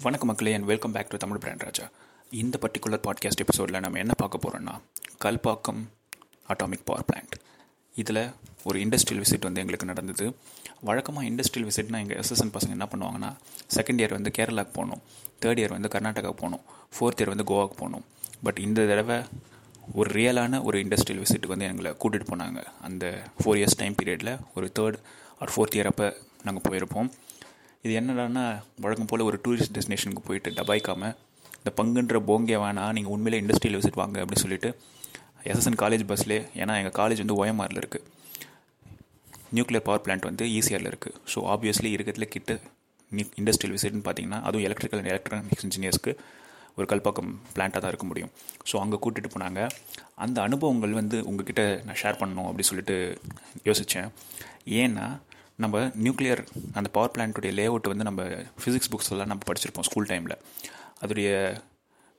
வணக்கம் மக்களே and welcome back to Tamil brand Raja. இந்த பர்டிகுலர் பாட்காஸ்ட் எபிசோடில் நம்ம என்ன பார்க்க போகிறோம்னா கல்பாக்கம் அட்டாமிக் பவர் பிளான்ட் இதில் ஒரு இண்டஸ்ட்ரியல் விசிட் வந்து எங்களுக்கு நடந்தது. வழக்கமாக இண்டஸ்ட்ரியல் விசிட்னா எங்கள் எஸ்எஸ்என் பசங்க என்ன பண்ணுவாங்கன்னா செகண்ட் இயர் வந்து கேரளாவுக்கு போகணும் தேர்ட் இயர் வந்து கர்நாடகாவுக்கு போகணும் ஃபோர்த் இயர் வந்து கோவாவுக்கு போகணும். பட் இந்த தடவை ஒரு ரியலான ஒரு இண்டஸ்ட்ரியல் விசிட்டுக்கு வந்து எங்களை கூட்டிகிட்டு போனாங்க. அந்த ஃபோர் இயர்ஸ் டைம் பீரியடில் ஒரு தேர்ட் ஆர் ஃபோர்த் இயர் அப்போ நாங்கள் போயிருப்போம். இது என்னடான்னா வழக்கம் போல் ஒரு டூரிஸ்ட் டெஸ்டினேஷனுக்கு போயிட்டு டபாய்க்காம இந்த பங்குன்ற போங்கே வேணாம் நீங்கள் உண்மையிலே இண்டஸ்ட்ரியல் விசிட் வாங்க அப்படின்னு சொல்லிட்டு எஸ்எஸ்என் காலேஜ் பஸ்லேயே ஏன்னா எங்கள் காலேஜ் வந்து ஓஎம்ஆரில் இருக்குது நியூக்ளியர் பவர் பிளான்ட் வந்து ஈசிஆரில் இருக்குது ஸோ ஆப்வியஸ்லி இருக்கிறதுல கிட்ட இண்டஸ்ட்ரியல் விசிட்னு பார்த்தீங்கன்னா அதுவும் எலக்ட்ரிக்கல் அண்ட் எலக்ட்ரானிக்ஸ் இன்ஜினியர்ஸ்க்கு ஒரு கல்பாக்கம் பிளான்ட்டாக தான் இருக்க முடியும். ஸோ அங்கே கூட்டிகிட்டு போனாங்க. அந்த அனுபவங்கள் வந்து உங்ககிட்ட நான் ஷேர் பண்ணணும் அப்படின்னு சொல்லிட்டு யோசித்தேன் ஏன்னா நம்ம நியூக்ளியர் அந்த பவர் பிளான்ட்டுடைய லே அவுட் வந்து நம்ம ஃபிசிக்ஸ் புக்ஸ் எல்லாம் நம்ம படிச்சிருப்போம் ஸ்கூல் டைமில் அதோடைய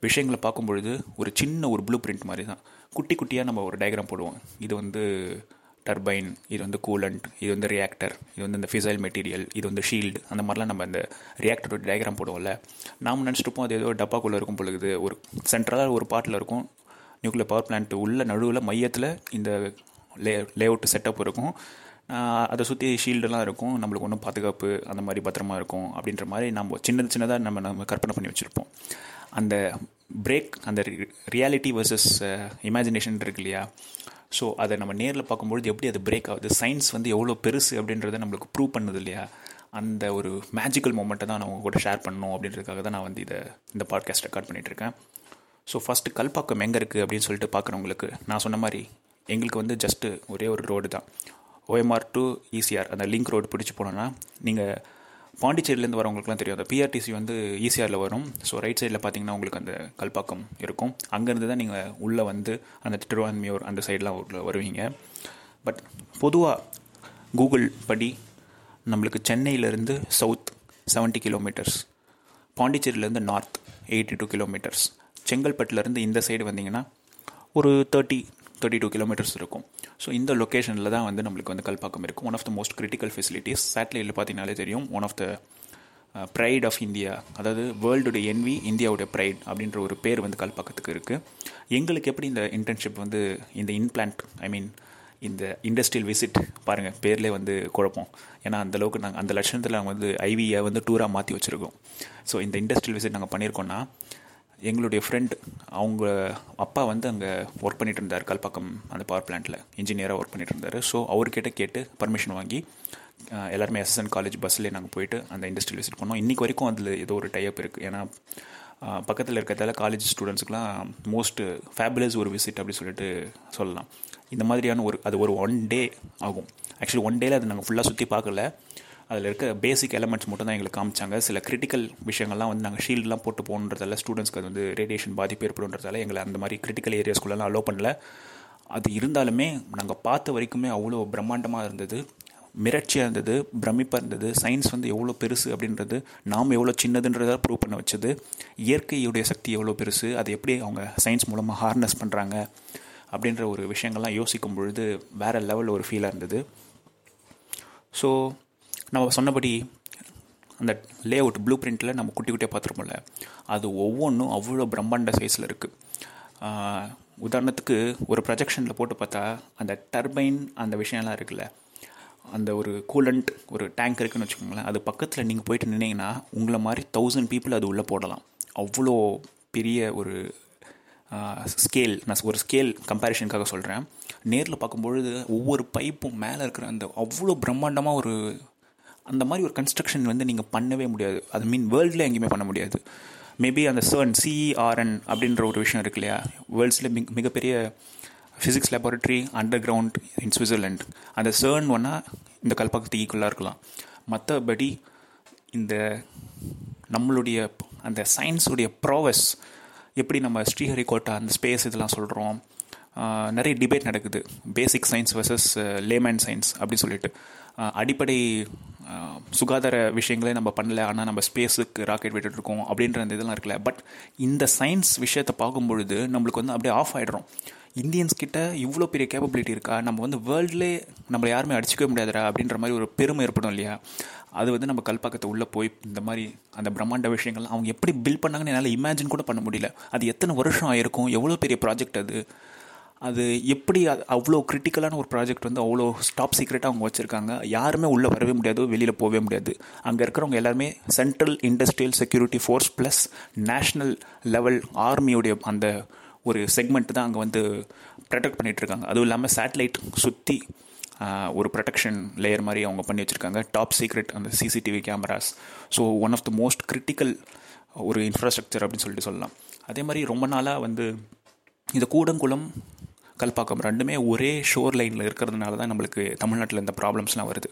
விஷயங்களை பார்க்கும்பொழுது ஒரு சின்ன ஒரு ப்ளூ பிரிண்ட் மாதிரி தான். குட்டி குட்டியாக நம்ம ஒரு டயக்ராம் போடுவோம். இது வந்து டர்பைன் இது வந்து கூலண்ட் இது வந்து ரியாக்டர் இது வந்து இந்த ஃபிசைல் மெட்டீரியல் இது வந்து ஷீல்டு அந்த மாதிரிலாம் நம்ம அந்த ரியாக்டரோட டயக்ராம் போடுவோம்ல. நாம் நினச்சிட்டுப்போம் அது ஏதோ டப்பாக்குள்ளே இருக்கும் பொழுது ஒரு சென்ட்ரலாக ஒரு பாட்டில் இருக்கும் நியூக்ளியர் பவர் பிளான்ட் உள்ள நடுவில் மையத்தில் இந்த லே லே அவுட் செட்டப் இருக்கும். அதை சுற்றி ஷீல்டெல்லாம் இருக்கும். நம்மளுக்கு ஒன்றும் பாதுகாப்பு அந்த மாதிரி பத்திரமா இருக்கும் அப்படின்ற மாதிரி நம்ம சின்ன சின்னதாக நம்ம நம்ம கற்பனை பண்ணி வச்சுருப்போம். அந்த பிரேக் அந்த ரியாலிட்டி வர்சஸ் இமேஜினேஷன் இருக்கு இல்லையா? ஸோ அதை நம்ம நேரில் பார்க்கும்பொழுது எப்படி அது பிரேக் ஆகுது? சயின்ஸ் வந்து எவ்வளோ பெருசு அப்படின்றத நம்மளுக்கு ப்ரூவ் பண்ணுது இல்லையா? அந்த ஒரு மேஜிக்கல் மூமெண்ட்டை தான் நான் உங்கள் கூட ஷேர் பண்ணணும் அப்படின்றதுக்காக தான் நான் வந்து இதை இந்த பாட்காஸ்ட் ரெக்கார்ட் பண்ணிகிட்ருக்கேன் ஸோ ஃபஸ்ட்டு கல்பாக்கம் எங்கே இருக்குது அப்படின்னு சொல்லிட்டு பார்க்குறவங்களுக்கு நான் சொன்ன மாதிரி எங்களுக்கு வந்து ஜஸ்ட்டு ஒரே ஒரு ரோடு தான். ஓஎம்ஆர் டு ஈசிஆர் அந்த லிங்க் ரோடு பிடிச்சி போனோன்னா நீங்கள் பாண்டிச்சேரியிலேருந்து வரவங்களுக்குலாம் தெரியும். அந்த பிஆர்டிசி வந்து ஈசிஆரில் வரும். ஸோ ரைட் சைடில் பார்த்தீங்கன்னா உங்களுக்கு அந்த கல்பாக்கம் இருக்கும். அங்கேருந்து தான் நீங்கள் உள்ளே வந்து அந்த திருவான்மையோர் அந்த சைடெலாம் வருவீங்க. பட் பொதுவாக கூகுள் படி நம்மளுக்கு சென்னையிலேருந்து சவுத் செவன்ட்டி கிலோமீட்டர்ஸ் பாண்டிச்சேரியிலேருந்து நார்த் எயிட்டி டூ கிலோமீட்டர்ஸ் செங்கல்பட்டுலேருந்து இந்த சைடு வந்தீங்கன்னா ஒரு தேர்ட்டி தேர்ட்டி டூ கிலோமீட்டர்ஸ் இருக்கும். ஸோ இந்த லொக்கேஷனில் தான் வந்து நம்மளுக்கு வந்து கல்பாக்கம் இருக்கும். One of the most critical facilities சேட்டலைட்டில் பார்த்தீங்கனாலே தெரியும். One of the pride of India அதாவது வேர்ல்டுடைய என்வி இந்தியாவுடைய ப்ரைட் அப்படின்ற ஒரு பேர் வந்து கல்பாக்கத்துக்கு இருக்குது எங்களுக்கு எப்படி இந்த இன்டர்ன்ஷிப் வந்து இந்த இன்பிளான்ட் ஐ மீன் இந்த இண்டஸ்ட்ரியல் விசிட் பாருங்கள் பேர்லேயே வந்து குழப்பம். ஏன்னா அந்தளவுக்கு நாங்கள் அந்த லட்சணத்தில் நாங்கள் வந்து ஐவியை வந்து டூராக மாற்றி வச்சுருக்கோம். ஸோ இந்த இண்டஸ்ட்ரியல் விசிட் நாங்கள் பண்ணியிருக்கோன்னா எங்களுடைய ஃப்ரெண்ட் அவங்க அப்பா வந்து அங்கே ஒர்க் பண்ணிட்டு இருந்தார் கல்பாக்கம் அந்த பவர் பிளான்ட்டில் இன்ஜினியராக ஒர்க் பண்ணிட்டு இருந்தார். ஸோ அவர்கிட்ட கேட்டு பர்மிஷன் வாங்கி எல்லாருமே எஸ்எஸ்என் காலேஜ் பஸ்லேயே நாங்கள் போயிட்டு அந்த இண்டஸ்ட்ரியல் விசிட் பண்ணோம். இன்றைக்கி வரைக்கும் அதில் ஏதோ ஒரு டைப் இருக்குது ஏன்னா பக்கத்தில் இருக்கிறதால காலேஜ் ஸ்டூடெண்ட்ஸுக்குலாம் மோஸ்ட் ஃபேபுலஸ் ஒரு விசிட் அப்படி சொல்லிட்டு சொல்லலாம். இந்த மாதிரியான ஒரு அது ஒரு ஒன் டே ஆகும். ஆக்சுவலி ஒன் டேயில் அது நாங்கள் ஃபுல்லாக சுற்றி பார்க்கல. அதில் இருக்க பேசிக் எலமெண்ட்ஸ் மட்டும் தான் எங்களுக்கு காமிச்சாங்க. சில கிரிட்டிக்கல் விஷயங்கள்லாம் வந்து நாங்கள் ஷீல்டெலாம் போட்டு போகணுன்றதால ஸ்டூடெண்ட்ஸ்க்கு அது வந்து ரேடியேஷன் பாதிப்பு ஏற்படுன்றதால எங்களை அந்த மாதிரி கிரிட்டிக்கல் ஏரியாஸ்குள்ளெல்லாம் அலோவ் பண்ணல. அது இருந்தாலுமே நாங்கள் பார்த்த வரைக்குமே அவ்வளோ பிரம்மாண்டமாக இருந்தது. மிரட்சியாக இருந்தது பிரமிப்பாக இருந்தது. சயின்ஸ் வந்து எவ்வளோ பெருசு அப்படின்றது நாம் எவ்வளோ சின்னதுன்றதை ப்ரூவ் பண்ண வச்சது. இயற்கையுடைய சக்தி எவ்வளோ பெருசு அதை எப்படி அவங்க சயின்ஸ் மூலமாக ஹார்னஸ் பண்ணுறாங்க அப்படின்ற ஒரு விஷயங்கள்லாம் யோசிக்கும் பொழுது வேறு லெவலில் ஒரு ஃபீலாக இருந்தது. ஸோ நம்ம சொன்னபடி அந்த லே அவுட் ப்ளூ பிரிண்ட்டில் நம்ம குட்டி குட்டியாக பார்த்துருப்போம்ல அது ஒவ்வொன்றும் அவ்வளோ பிரம்மாண்ட சைஸில் இருக்குது உதாரணத்துக்கு ஒரு ப்ரொஜெக்ஷனில் போட்டு பார்த்தா அந்த டர்பைன் அந்த விஷயம்லாம் இருக்குல்ல அந்த ஒரு கூலண்ட் ஒரு டேங்க் இருக்குன்னு வச்சுக்கோங்களேன் அது பக்கத்தில் நீங்கள் போயிட்டு நின்னீங்கன்னா உங்களை மாதிரி தௌசண்ட் பீப்புள் அது உள்ளே போடலாம். அவ்வளோ பெரிய ஒரு ஸ்கேல் நான் ஒரு ஸ்கேல் கம்பேரிஷனுக்காக சொல்கிறேன் நேரில் பார்க்கும்பொழுது ஒவ்வொரு பைப்பும் மேலே இருக்கிற அந்த அவ்வளோ பிரம்மாண்டமாக ஒரு அந்த மாதிரி ஒரு கன்ஸ்ட்ரக்ஷன் வந்து நீங்கள் பண்ணவே முடியாது. அது மீன் வேர்ல்டில் எங்கேயுமே பண்ண முடியாது. மேபி அந்த சர்ன் சிஇஆர்என் அப்படின்ற ஒரு விஷயம் இருக்கு இல்லையா? வேர்ல்ட்ஸில் மிக மிகப்பெரிய physics laboratory underground in Switzerland அந்த சர்ன் ஒன்றா இந்த கல்பாக்கத்து ஈக்குவலாக இருக்கலாம். மற்றபடி இந்த நம்மளுடைய அந்த சயின்ஸுடைய ப்ராவஸ் எப்படி நம்ம ஸ்ரீஹரிகோட்டா அந்த ஸ்பேஸ் இதெல்லாம் சொல்கிறோம் நிறைய டிபேட் நடக்குது. Basic science versus layman science அப்படின்னு சொல்லிட்டு. அடிப்படை சுகாதார விஷயங்களே நம்ம பண்ணல ஆனால் நம்ம ஸ்பேஸுக்கு ராக்கெட் விட்டுட்ருக்கோம் அப்படின்ற அந்த இதெல்லாம் இருக்குல்ல. பட் இந்த சயின்ஸ் விஷயத்தை பார்க்கும்பொழுது நம்மளுக்கு வந்து அப்படியே ஆஃப் ஆகிடுறோம் இந்தியன்ஸ் கிட்ட இவ்வளோ பெரிய கேப்பபிலிட்டி இருக்கா? நம்ம வந்து வேர்ல்ட்லே நம்மளை யாருமே அடிச்சிக்க முடியாதுடா அப்படின்ற மாதிரி ஒரு பெருமை ஏற்படும் இல்லையா? அது வந்து நம்ம கல்பாக்கத்தை உள்ளே போய் இந்த மாதிரி அந்த பிரம்மாண்ட விஷயங்கள்லாம் அவங்க எப்படி பில்ட் பண்ணாங்கன்னு என்னால் இமேஜின் கூட பண்ண முடியல. அது எத்தனை வருஷம் ஆயிருக்கும்? எவ்வளோ பெரிய ப்ராஜெக்ட் அது? அது எப்படி அது அவ்வளோ கிரிட்டிக்கலான ஒரு ப்ராஜெக்ட் வந்து அவ்வளோ ஸ்டாப் சீக்ரெட்டாக அவங்க வச்சுருக்காங்க. யாருமே உள்ளே வரவே முடியாது வெளியில் போகவே முடியாது. அங்கே இருக்கிறவங்க எல்லாருமே central industrial security force plus national level ஆர்மியுடைய அந்த ஒரு செக்மெண்ட் தான் அங்கே வந்து ப்ரொடெக்ட் பண்ணிகிட்ருக்காங்க அதுவும் இல்லாமல் சேட்டலைட் சுற்றி ஒரு ப்ரொடெக்ஷன் லேயர் மாதிரி அவங்க பண்ணி வச்சுருக்காங்க. டாப் சீக்ரெட் அந்த CCTV cameras so one of the most critical ஒரு இன்ஃப்ராஸ்ட்ரக்சர் அப்படின்னு சொல்லிட்டு சொல்லலாம். அதே மாதிரி ரொம்ப நாளாக வந்து இந்த கூடங்குளம் கல்பாக்கம் ரெண்டுமே ஒரே ஷோர் லைனில் இருக்கிறதுனால தான் நம்மளுக்கு தமிழ்நாட்டில் இந்த ப்ராப்ளம்ஸ்லாம் வருது.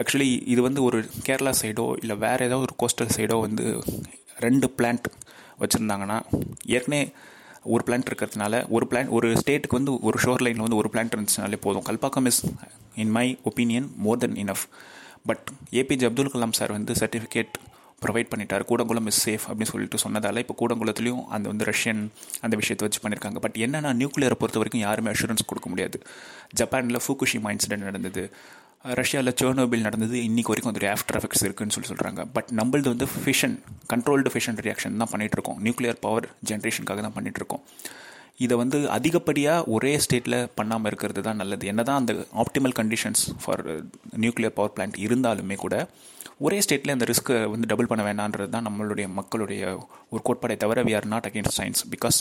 ஆக்சுவலி இது வந்து ஒரு கேரளா சைடோ இல்லை வேறு ஏதோ ஒரு கோஸ்டல் சைடோ வந்து ரெண்டு பிளான்ட் வச்சுருந்தாங்கன்னா ஏற்கனவே ஒரு பிளான்ட் இருக்கிறதுனால ஒரு பிளான் ஒரு ஸ்டேட்டுக்கு வந்து ஒரு ஷோர் லைனில் வந்து ஒரு பிளான்ட் இருந்துச்சுனாலே போதும். Kalpakkam is in my opinion more than enough but APJ Abdul Kalam sir வந்து சர்டிஃபிகேட் ப்ரொவைட் பண்ணிட்டார். கூடங்குளம் இஸ் சேஃப் அப்படின்னு சொல்லிட்டு சொன்னதால் இப்போ கூடங்குளத்துலேயும் அந்த வந்து ரஷ்யன் அந்த விஷயத்தை வச்சு பண்ணியிருக்காங்க பட் என்னென்னா நியூக்ளியரை பொறுத்த வரைக்கும் யாருமே அஷூரன்ஸ் கொடுக்க முடியாது. ஜப்பானில் ஃபூகுஷிமா இன்சிடென்ட் நடந்தது. ரஷ்யாவில் சோனோபில் நடந்தது. இன்றைக்கு வரைக்கும் ஒரு ஆஃப்டர் எஃபெக்ட்ஸ் இருக்குன்னு சொல்லி சொல்கிறாங்க பட் நம்மளது வந்து ஃபிஷன் கண்ட்ரோல்டு ஃபிஷன் ரியாக்ஷன் தான் பண்ணிகிட்ருக்கோம் நியூக்ளியர் பவர் ஜென்ரேஷனுக்காக தான் பண்ணிகிட்ருக்கோம் இதை வந்து அதிகப்படியாக ஒரே ஸ்டேட்டில் பண்ணாமல் இருக்கிறது தான் நல்லது. என்ன தான் அந்த optimal conditions for nuclear power plant இருந்தாலுமே கூட ஒரே ஸ்டேட்டில் அந்த ரிஸ்க்கை வந்து டபுள் பண்ண வேண்டான்றது தான் நம்மளுடைய மக்களுடைய ஒரு கோட்பாடை தவிர we are not against science because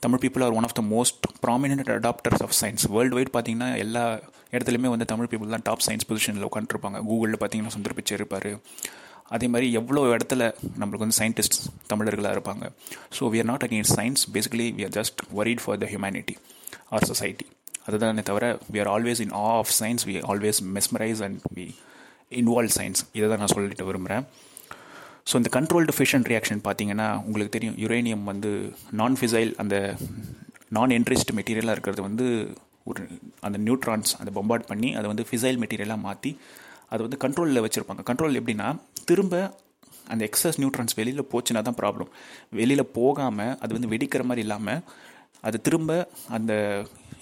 Tamil people are one of the most prominent adapters of science worldwide பார்த்தீங்கன்னா எல்லா இடத்துலையுமே வந்து தமிழ் பீப்புள் தான் டாப் சயின்ஸ் பொசிஷனில் உட்காந்துருப்பாங்க கூகுளில் பார்த்தீங்கன்னா சுந்தர் பிச்சை இருப்பார் அதே மாதிரி எவ்வளோ இடத்துல நம்மளுக்கு வந்து சயின்டிஸ்ட் தமிழர்களாக இருப்பாங்க. So we are not against science basically we are just worried for the humanity or society அதுதானே தவிர we are always in awe of science we always mesmerize and we involve science இதை தான் நான் சொல்லிட்டு விரும்புகிறேன் so இந்த controlled fission reaction பார்த்தீங்கன்னா உங்களுக்கு தெரியும் யுரேனியம் வந்து நான் ஃபிசைல் அந்த நான் என்ட்ரிஸ்ட் மெட்டீரியலாக இருக்கிறது வந்து ஒரு அந்த நியூட்ரான்ஸ் அதை பொம்பார்ட் பண்ணி அதை வந்து ஃபிசைல் மெட்டீரியலாக மாற்றி அதை வந்து கண்ட்ரோலில் வச்சுருப்பாங்க. கண்ட்ரோல் எப்படின்னா திரும்ப அந்த எக்ஸஸ் நியூட்ரான்ஸ் வெளியில் போச்சுன்னா தான் ப்ராப்ளம் வெளியில் போகாமல் அது வந்து வெடிக்கிற மாதிரி இல்லாமல் அது திரும்ப அந்த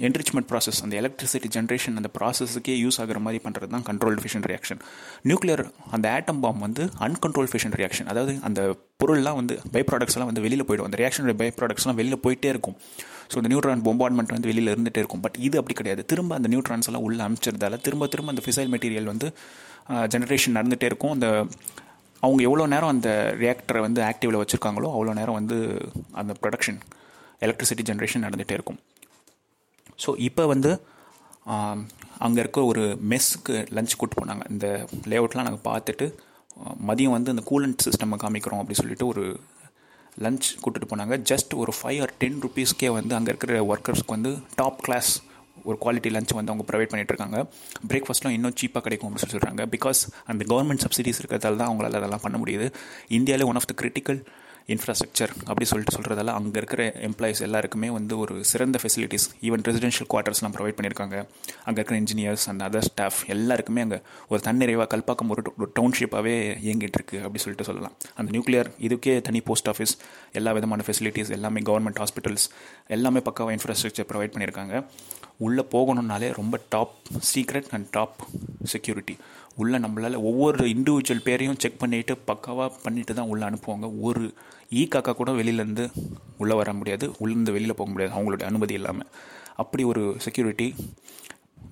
என்ரிச்மெண்ட் ப்ராசஸ் அந்த எலக்ட்ரிசிட்டி ஜென்ரேஷன் அந்த ப்ராசஸுக்கே யூஸ் ஆகிற மாதிரி பண்ணுறது தான் கண்ட்ரோல் ஃபிஷன் ரியாக்ஷன் நியூக்ளியர் அந்த ஆட்டம் பாம் வந்து அன்கண்ட்ரோல் ஃபிஷன் ரியாக்ஷன் அதாவது அந்த பொருள்லாம் வந்து பை ப்ராடக்ட்ஸ்லாம் வந்து வெளியில் போயிடும். அந்த ரியாக்ஷனுடைய பை ப்ராடக்ட்ஸ்லாம் வெளியில் போயிட்டே இருக்கும். ஸோ அந்த நியூட்ரான் பொம்பார்ட்மெண்ட் வந்து வெளியில் இருந்துகிட்டே இருக்கும். பட் இது அப்படி கிடையாது. திரும்ப அந்த நியூட்ரான்ஸ் எல்லாம் உள்ள அனுப்பிச்சிருந்தால திரும்ப திரும்ப அந்த ஃபிசைல் மெட்டீரியல் வந்து ஜென்ரேஷன் நடந்துகிட்டே இருக்கும். அந்த அவங்க எவ்வளோ நேரம் அந்த ரியாக்டரை வந்து ஆக்டிவில் வச்சுருக்காங்களோ அவ்வளோ நேரம் வந்து அந்த ப்ரொடக்ஷன் எலக்ட்ரிசிட்டி ஜென்ரேஷன் நடந்துகிட்டே இருக்கும். ஸோ இப்போ வந்து அங்கே இருக்க ஒரு மெஸ்ஸுக்கு லஞ்ச் கூப்பிட்டு போனாங்க. இந்த லேஅவுட்லாம் நாங்கள் பார்த்துட்டு மதியம் வந்து இந்த கூலண்ட் சிஸ்டமை காமிக்கிறோம் அப்படி சொல்லிட்டு ஒரு லஞ்ச் கூப்பிட்டு போனாங்க. ஜஸ்ட் ஒரு ஃபைவ் ஆர் டென் ருபீஸ்க்கே வந்து அங்கே இருக்கிற ஒர்க்கர்ஸ்க்கு வந்து டாப் கிளாஸ் ஒரு குவாலிட்டி லஞ்ச் வந்து அவங்க ப்ரொவைட் பண்ணிகிட்ருக்காங்க பிரேக்ஃபாஸ்ட்லாம் இன்னும் சீப்பாக கிடைக்கும் அப்படின்னு சொல்லி சொல்கிறாங்க பிகாஸ் அந்த கவர்மெண்ட் சப்சிடிஸ் இருக்கிறதால தான் அவங்களால அதெல்லாம் பண்ண முடியுது. இந்தியாவிலே one of the critical infrastructure அப்படி சொல்லிட்டு சொல்கிறதால அங்கே இருக்கிற எம்ப்ளாயிஸ் எல்லாருக்குமே வந்து ஒரு சிறந்த ஃபெசிலிட்டிஸ் ஈவன் ரெசிடென்ஷியல் குவார்ட்டர்ஸ்லாம் ப்ரொவைட் பண்ணியிருக்காங்க. அங்கே இருக்கிற இன்ஜினியர்ஸ் அண்ட் அதர் ஸ்டாஃப் எல்லாருக்குமே அங்கே ஒரு தன்னிறைவாக கல்பாக்கம் ஒரு ஒரு டவுன்ஷிப்பாகவே இயங்கிட்டு இருக்கு அப்படி சொல்லிட்டு சொல்லலாம். அந்த நியூக்ளியர் இதுக்கே தனி போஸ்ட் ஆஃபீஸ் எல்லா விதமான ஃபெசிலிட்டிஸ் எல்லாமே கவர்மெண்ட் ஹாஸ்பிட்டல்ஸ் எல்லாமே பக்காவாக இன்ஃப்ராஸ்ட்ரக்சர் ப்ரொவைட் பண்ணியிருக்காங்க. உள்ளே போகணுன்னாலே ரொம்ப top secret and top security உள்ளே நம்மளால் ஒவ்வொரு இண்டிவிஜுவல் பேரையும் செக் பண்ணிவிட்டு பக்காவாக பண்ணிட்டு தான் உள்ளே அனுப்புவாங்க. ஒரு ஈ காக்கா கூட வெளியிலேருந்து உள்ளே வர முடியாது உள்ளேருந்து வெளியில் போக முடியாது அவங்களுடைய அனுமதி இல்லாமல் அப்படி ஒரு செக்யூரிட்டி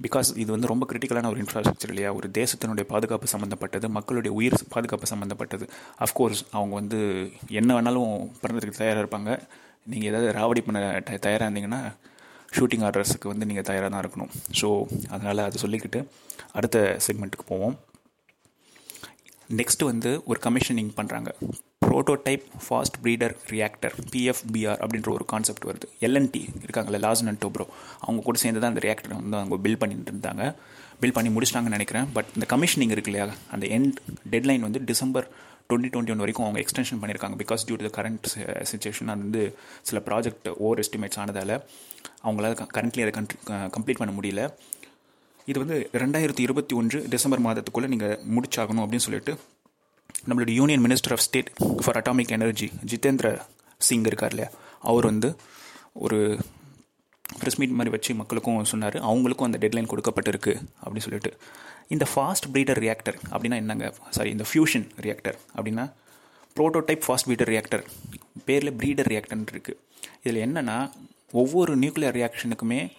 பிகாஸ் இது வந்து ரொம்ப கிரிட்டிக்கலான ஒரு இன்ஃப்ராஸ்ட்ரக்சர் இல்லையா? ஒரு தேசத்தினுடைய பாதுகாப்பு சம்மந்தப்பட்டது மக்களுடைய உயிர் பாதுகாப்பு சம்மந்தப்பட்டது அஃப்கோர்ஸ் அவங்க வந்து என்ன வேணாலும் பிறந்ததுக்கு தயாராக இருப்பாங்க. நீங்கள் ஏதாவது ராவடி பண்ண தயாராக இருந்தீங்கன்னா ஷூட்டிங் ஆர்டர்ஸுக்கு வந்து நீங்கள் தயாராக தான் இருக்கணும். ஸோ அதனால் அதை சொல்லிக்கிட்டு அடுத்த செக்மெண்ட்டுக்கு போவோம். நெக்ஸ்ட்டு வந்து ஒரு கமிஷனிங் பண்ணுறாங்க prototype fast breeder reactor PFBR அப்படின்ற ஒரு கான்செப்ட் வருது. எல்என்டி இருக்காங்கல்ல லாசன் அண்ட் டோப்ரோ அவங்க கூட சேர்ந்து தான் அந்த ரியாக்டர் வந்து அவங்க பில் பண்ணிட்டு இருந்தாங்க. பில் பண்ணி முடிச்சிட்டாங்கன்னு நினைக்கிறேன். பட் இந்த கமிஷனிங் இருக்கு இல்லையா அந்த எண்ட் டெட்லைன் வந்து டிசம்பர் டுவெண்ட்டி டுவெண்ட்டி ஒன் வரைக்கும் அவங்க எக்ஸ்டென்ஷன் பண்ணியிருக்காங்க. Because due to the current situation அது வந்து சில ப்ராஜெக்ட் ஓவர் எஸ்டிமேட்ஸ் ஆனதால் அவங்களால கரண்ட்லி அதை கம்ப்ளீட் பண்ண முடியல. இது வந்து ரெண்டாயிரத்தி இருபத்தி ஒன்று டிசம்பர் மாதத்துக்குள்ளே நீங்கள் முடிச்சாகணும் அப்படின்னு சொல்லிட்டு நம்மளுடைய union minister of state for atomic energy Jitendra Singh இருக்கார் இல்லையா? அவர் வந்து ஒரு ப்ரெஸ் மீட் மாதிரி வச்சு மக்களுக்கும் சொன்னார். அவங்களுக்கும் அந்த டெட்லைன் கொடுக்கப்பட்டிருக்கு அப்படின்னு சொல்லிட்டு. இந்த ஃபாஸ்ட் ப்ரீடர் ரியாக்டர் அப்படின்னா என்னங்க? சாரி இந்த ஃபியூஷன் ரியாக்டர் அப்படின்னா ப்ரோட்டோடைப் ஃபாஸ்ட் ப்ரீடர் ரியாக்டர் பேரில் ப்ரீடர் ரியாக்டர்னு இருக்குது இதில் என்னென்னா ஒவ்வொரு நியூக்ளியர் ரியாக்ஷனுக்குமே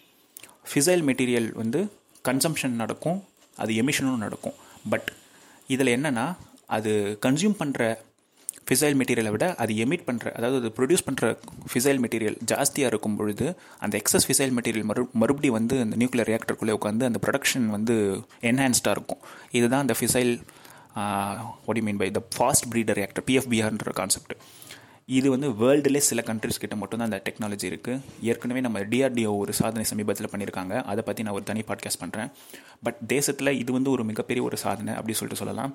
ஃபிசைல் மெட்டீரியல் வந்து கன்சம்ஷன் நடக்கும் அது எமிஷனும் நடக்கும். பட் இதில் என்னென்னா அது கன்சியூம் பண்ணுற ஃபிசைல் மெட்டீரியலை விட அது எமிட் பண்ணுற அதாவது அது ப்ரொடியூஸ் பண்ணுற ஃபிசைல் மெட்டீரியல் ஜாஸ்தியாக இருக்கும் பொழுது அந்த எக்ஸஸ் ஃபிசைல் மெட்டீரியல் மறு மறுபடியும் வந்து அந்த நியூக்ளியர் ரியாக்டருக்குள்ளே உட்காந்து அந்த ப்ரொடக்ஷன் வந்து என்ஹான்ஸ்டாக இருக்கும். இதுதான் அந்த ஃபிசைல் ஒடி mean by the fast breeder reactor பிஎஃபிஆர்ன்ற concept இது வந்து வேர்ல்டுலே சில கண்ட்ரிஸ் கிட்ட மட்டும்தான் அந்த டெக்னாலஜி இருக்குது ஏற்கனவே நம்ம டிஆர்டிஓ ஒரு சாதனை சமீபத்தில் பண்ணியிருக்காங்க. அதை பற்றி நான் ஒரு தனி பாட்காஸ்ட் பண்ணுறேன் பட் தேசத்தில் இது வந்து ஒரு மிகப்பெரிய ஒரு சாதனை அப்படி சொல்லிட்டு சொல்லலாம்.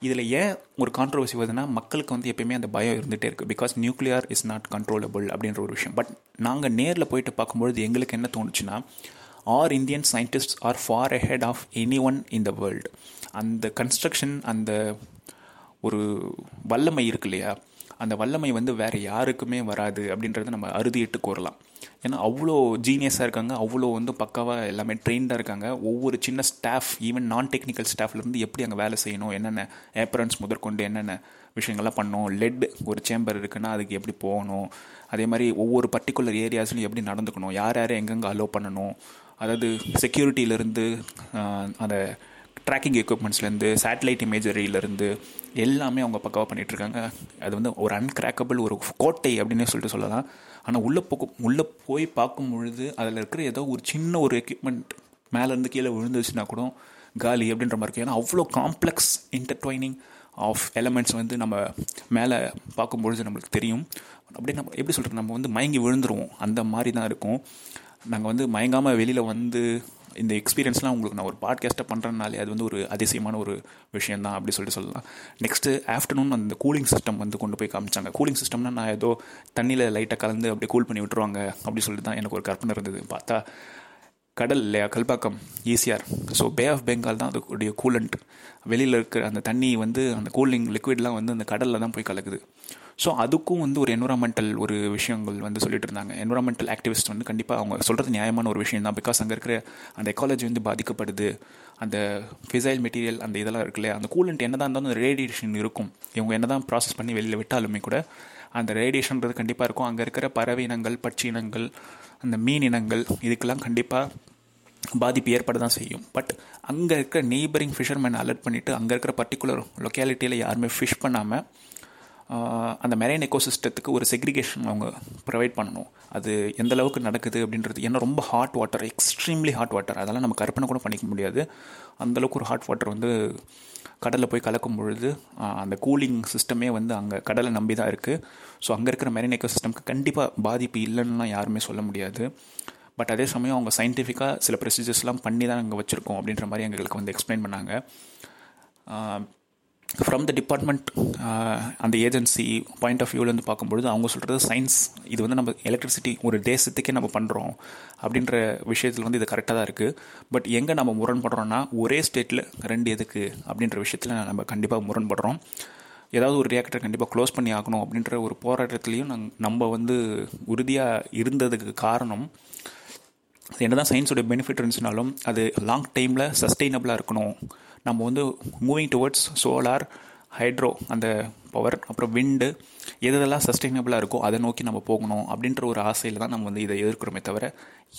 இதில் ஏன் ஒரு கான்ட்ரவர்சி வருதுன்னா மக்களுக்கு வந்து எப்பயுமே அந்த பயம் இருந்துகிட்டே இருக்குது because nuclear is not controllable அப்படின்ற ஒரு விஷயம். பட் நாங்கள் நேரில் போயிட்டு பார்க்கும்பொழுது எங்களுக்கு என்ன தோணுச்சுன்னா our Indian scientist are far ahead of anyone in the world அந்த கன்ஸ்ட்ரக்ஷன் அந்த ஒரு வல்லமை இருக்கு இல்லையா? அந்த வல்லமை வந்து வேறு யாருக்குமே வராது அப்படின்றத நம்ம அறுதியிட்டு கூறலாம். ஏன்னா அவ்வளோ ஜீனியஸாக இருக்காங்க அவ்வளோ வந்து பக்காவாக எல்லாமே ட்ரெயின்டாக இருக்காங்க. ஒவ்வொரு சின்ன ஸ்டாஃப் ஈவன் நான் டெக்னிக்கல் ஸ்டாஃப்லேருந்து எப்படி அங்கே வேலை செய்யணும் என்னென்ன ஏப்ரன்ஸ் முதற்கொண்டு என்னென்ன விஷயங்கள்லாம் பண்ணணும் லெட் ஒரு சேம்பர் இருக்குன்னா அதுக்கு எப்படி போகணும் அதே மாதிரி ஒவ்வொரு பர்டிகுலர் ஏரியாஸ்லையும் எப்படி நடந்துக்கணும் யார் யார் எங்கெங்கே அலோவ் பண்ணணும் அதாவது செக்யூரிட்டியிலேருந்து அந்த ட்ராக்கிங் எக்யூப்மெண்ட்ஸ்லேருந்து சேட்டலைட் இமேஜரியிலேருந்து எல்லாமே அவங்க பக்காவாக பண்ணிகிட்ருக்காங்க அது வந்து ஒரு அன்கிராக்கபிள் ஒரு கோட்டை அப்படின்னு சொல்லிட்டு சொல்லலாம். ஆனால் உள்ளே போக உள்ளே போய் பார்க்கும் பொழுது அதில் இருக்கிற ஏதோ ஒரு சின்ன ஒரு எக்யூப்மெண்ட் மேலேருந்து கீழே விழுந்துச்சுன்னா கூட காலி அப்படின்ற மாதிரி இருக்குது ஏன்னா அவ்வளோ காம்ப்ளெக்ஸ் இன்டர்ட்வைனிங் ஆஃப் எலமெண்ட்ஸ் வந்து நம்ம மேலே பார்க்கும்பொழுது நம்மளுக்கு தெரியும். அப்படியே நம்ம எப்படி சொல்கிறது நம்ம வந்து மயங்கி விழுந்துருவோம். அந்த மாதிரி தான் இருக்கும். நாங்கள் வந்து மயங்காமல் வெளியில் வந்து இந்த எக்ஸ்பீரியன்ஸ்லாம் உங்களுக்கு நான் ஒரு பாட்காஸ்ட்டை பண்ணுறதுனாலே அது வந்து ஒரு அதிசயமான ஒரு விஷயம் தான் அப்படி சொல்லிட்டு சொல்லலாம். நெக்ஸ்ட்டு ஆஃப்டர்நூன் அந்த கூலிங் சிஸ்டம் வந்து கொண்டு போய் காமிச்சாங்க. கூலிங் சிஸ்டம்னா நான் ஏதோ தண்ணியில் லைட்டாக கலந்து அப்படியே கூல் பண்ணி விட்டுருவாங்க அப்படி சொல்லிட்டு தான் எனக்கு ஒரு கற்பனை இருந்தது. பார்த்தா கடல் இல்லையா? Kalpakkam ECR so bay of Bengal தான் அதுக்குடைய கூலண்ட் வெளியில் இருக்கிற அந்த தண்ணி வந்து அந்த கூலிங் லிக்விட்லாம் வந்து அந்த கடலில் தான் போய் கலக்குது. ஸோ அதுக்கும் வந்து ஒரு என்வரான்மெண்டல் ஒரு விஷயங்கள் வந்து சொல்லிட்டு இருந்தாங்க. என்வரான்மெண்டல் ஆக்டிவிஸ்ட் வந்து கண்டிப்பாக அவங்க சொல்கிறது நியாயமான ஒரு விஷயம் தான். பிகாஸ் அங்கே இருக்கிற அந்த எக்காலஜி வந்து பாதிக்கப்படுது. அந்த ஃபிசைல் மெட்டீரியல் அந்த இதெல்லாம் இருக்குல்ல அந்த கூலண்ட் என்ன தான் இருந்தாலும் ரேடியேஷன் இருக்கும். இவங்க என்ன தான் ப்ராசஸ் பண்ணி வெளியில் விட்டாலுமே கூட அந்த ரேடியேஷன்றது கண்டிப்பாக இருக்கும். அங்கே இருக்கிற பறவை இனங்கள் பட்சி இனங்கள் அந்த மீன் இனங்கள் இதுக்கெல்லாம் கண்டிப்பாக பாதிப்பு ஏற்பட தான் செய்யும். பட் அங்கே இருக்கிற நெய்பரிங் ஃபிஷர்மேன் அலர்ட் பண்ணிவிட்டு அங்கே இருக்கிற பர்டிகுலர் லொக்காலிட்டியில் யாருமே ஃபிஷ் பண்ணாமல் அந்த மெரைன் எக்கோசிஸ்டத்துக்கு ஒரு செக்ரிகேஷன் அவங்க ப்ரொவைட் பண்ணணும். அது எந்த அளவுக்கு நடக்குது அப்படின்றது. ஏன்னா ரொம்ப hot water extremely hot water அதெல்லாம் நம்ம கற்பனை கூட பண்ணிக்க முடியாது. அந்தளவுக்கு ஒரு ஹாட் வாட்டர் வந்து கடலில் போய் கலக்கும் பொழுது அந்த கூலிங் சிஸ்டமே வந்து அங்கே கடலை நம்பி தான் இருக்குது ஸோ அங்கே இருக்கிற மெரின் எக்கோ சிஸ்டம்க்கு கண்டிப்பாக பாதிப்பு இல்லைன்னா யாருமே சொல்ல முடியாது. பட் அதே சமயம் அவங்க சயின்டிஃபிக்காக சில ப்ரொசீஜர்ஸ்லாம் பண்ணி தான் அங்கே வச்சுருக்கோம் அப்படின்ற மாதிரி எங்களுக்கு வந்து எக்ஸ்பிளைன் பண்ணாங்க. ஃப்ரம் த டிபார்ட்மெண்ட் அந்த ஏஜென்சி பாயிண்ட் ஆஃப் வியூலேருந்து பார்க்கும்பொழுது அவங்க சொல்கிறது சயின்ஸ் இது வந்து நம்ம எலக்ட்ரிசிட்டி ஒரு தேசத்துக்கே நம்ம பண்ணுறோம் அப்படின்ற விஷயத்தில் வந்து இது கரெக்டாக தான் இருக்குது பட் எங்கே நம்ம முரண்படுறோன்னா ஒரே ஸ்டேட்டில் ரெண்டு எதுக்கு அப்படின்ற விஷயத்தில் நம்ம கண்டிப்பாக முரண்படுறோம். ஏதாவது ஒரு ரியாக்டர் கண்டிப்பாக க்ளோஸ் பண்ணி ஆகணும் அப்படின்ற ஒரு போராட்டத்துலேயும் நங் நம்ம வந்து உறுதியாக இருந்ததுக்கு காரணம் என்ன தான் சயின்ஸோட பெனிஃபிட் இருந்துச்சுனாலும் அது லாங் டைமில் சஸ்டெயினபிளாக இருக்கணும். நம்ம வந்து மூவிங் டுவர்ட்ஸ் சோலார் ஹைட்ரோ அந்த பவர் அப்புறம் விண்டு எதெல்லாம் சஸ்டைனபிளாக இருக்கோ அதை நோக்கி நம்ம போகணும் அப்படின்ற ஒரு ஆசையில் தான் நம்ம வந்து இதை எதிர்க்கிறோமே தவிர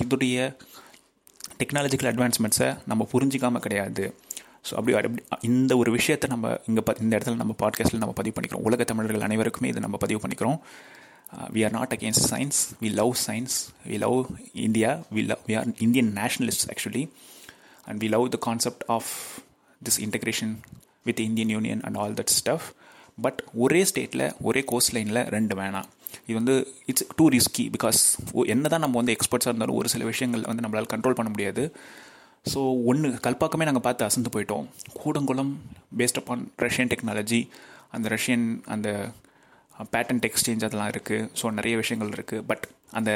இதோடைய டெக்னாலஜிக்கல் அட்வான்ஸ்மெண்ட்ஸை நம்ம புரிஞ்சிக்காமல் கிடையாது. ஸோ அப்படி அப்படி இந்த ஒரு விஷயத்தை நம்ம இங்கே ப இந்த இடத்துல நம்ம பாட்காஸ்ட்டில் நம்ம பதிவு பண்ணிக்கிறோம். உலக தமிழர்கள் அனைவருக்குமே இதை நம்ம பதிவு பண்ணிக்கிறோம். We are not against science we love science we love India we love we are Indian nationalist actually and we love the concept of this integration with Indian union and all that stuff but ஒரே ஸ்டேட்டில் ஒரே cost லைனில் ரெண்டு வேணாம். இது வந்து it's two risky because என்ன தான் நம்ம வந்து எக்ஸ்பர்ட்ஸாக இருந்தாலும் ஒரு சில விஷயங்கள் வந்து நம்மளால் கண்ட்ரோல் பண்ண முடியாது. ஸோ ஒன்று கல்பாக்கமே நாங்கள் பார்த்து அசந்து போயிட்டோம். Koodankulam based upon Russian technology அந்த ரஷ்யன் அந்த uh, பேட்டன்ட் எக்ஸ்சேஞ்ச் அதெல்லாம் இருக்குது ஸோ நிறைய விஷயங்கள் இருக்குது பட் அந்த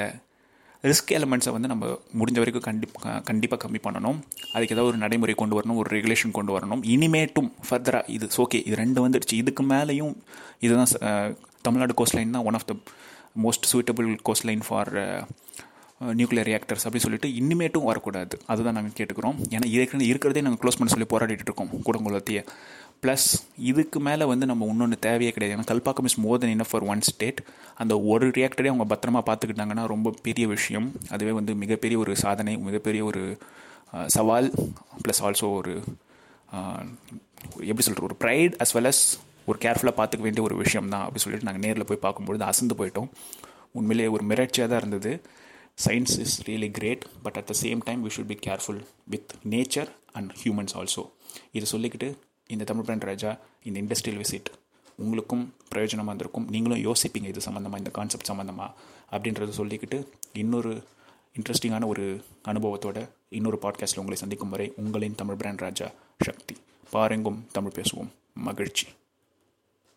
ரிஸ்க் எலமெண்ட்ஸை வந்து நம்ம முடிஞ்ச வரைக்கும் கண்டிப்பாக கண்டிப்பாக கம்மி பண்ணணும். அதுக்கு ஏதாவது ஒரு நடைமுறை கொண்டு வரணும் ஒரு ரெகுலேஷன் கொண்டு வரணும். இனிமேட்டும் ஃபர்தராக இது ஓகே இது ரெண்டு வந்துடுச்சு. இதுக்கு மேலேயும் இதுதான் தமிழ்நாடு கோஸ்ட் லைன் தான் one of the most suitable coastline for nuclear reactors அப்படின்னு சொல்லிட்டு இனிமேட்டும் வரக்கூடாது. அதுதான் நாங்கள் கேட்டுக்கிறோம். ஏன்னா ஏற்கனவே இருக்கிறதே நாங்கள் க்ளோஸ் பண்ண சொல்லி போராடிட்டு இருக்கோம். கூடங்குளத்தையே. ப்ளஸ் இதுக்கு மேலே வந்து நம்ம இன்னொன்று தேவையே கிடையாது. ஏன்னா Kalpakkam is more than enough for one state அந்த ஒரு ரியாக்டரே அவங்க பத்திரமா பார்த்துக்கிட்டாங்கன்னா ரொம்ப பெரிய விஷயம். அதுவே வந்து மிகப்பெரிய ஒரு சாதனை மிகப்பெரிய ஒரு சவால் ப்ளஸ் ஆல்சோ ஒரு எப்படி சொல்கிற ஒரு ப்ரைட் அஸ் வெல் அஸ் ஒரு கேர்ஃபுல்லாக பார்த்துக்க வேண்டிய ஒரு விஷயம் தான் அப்படி சொல்லிட்டு நாங்கள் நேரில் போய் பார்க்கும்பொழுது அசந்து போயிட்டோம். உண்மையிலே ஒரு மிரட்சியாக தான் இருந்தது. Science is really great but at the same time we should be careful with nature and humans also இதை சொல்லிக்கிட்டு இந்த தமிழ் பிராண்ட் ராஜா இந்த இண்டஸ்ட்ரியல் விசிட் உங்களுக்கும் பிரயோஜனமாக இருந்திருக்கும். நீங்களும் யோசிப்பீங்க இது சம்மந்தமாக இந்த கான்செப்ட் சம்மந்தமாக அப்படின்றத சொல்லிக்கிட்டு இன்னொரு இன்ட்ரெஸ்டிங்கான ஒரு அனுபவத்தோட இன்னொரு பாட்காஸ்ட்டில் உங்களை சந்திக்கும் வரை உங்களின் தமிழ் பிராண்ட் ராஜா சக்தி. பாருங்கும் தமிழ் பேசுவோம். மகிழ்ச்சி.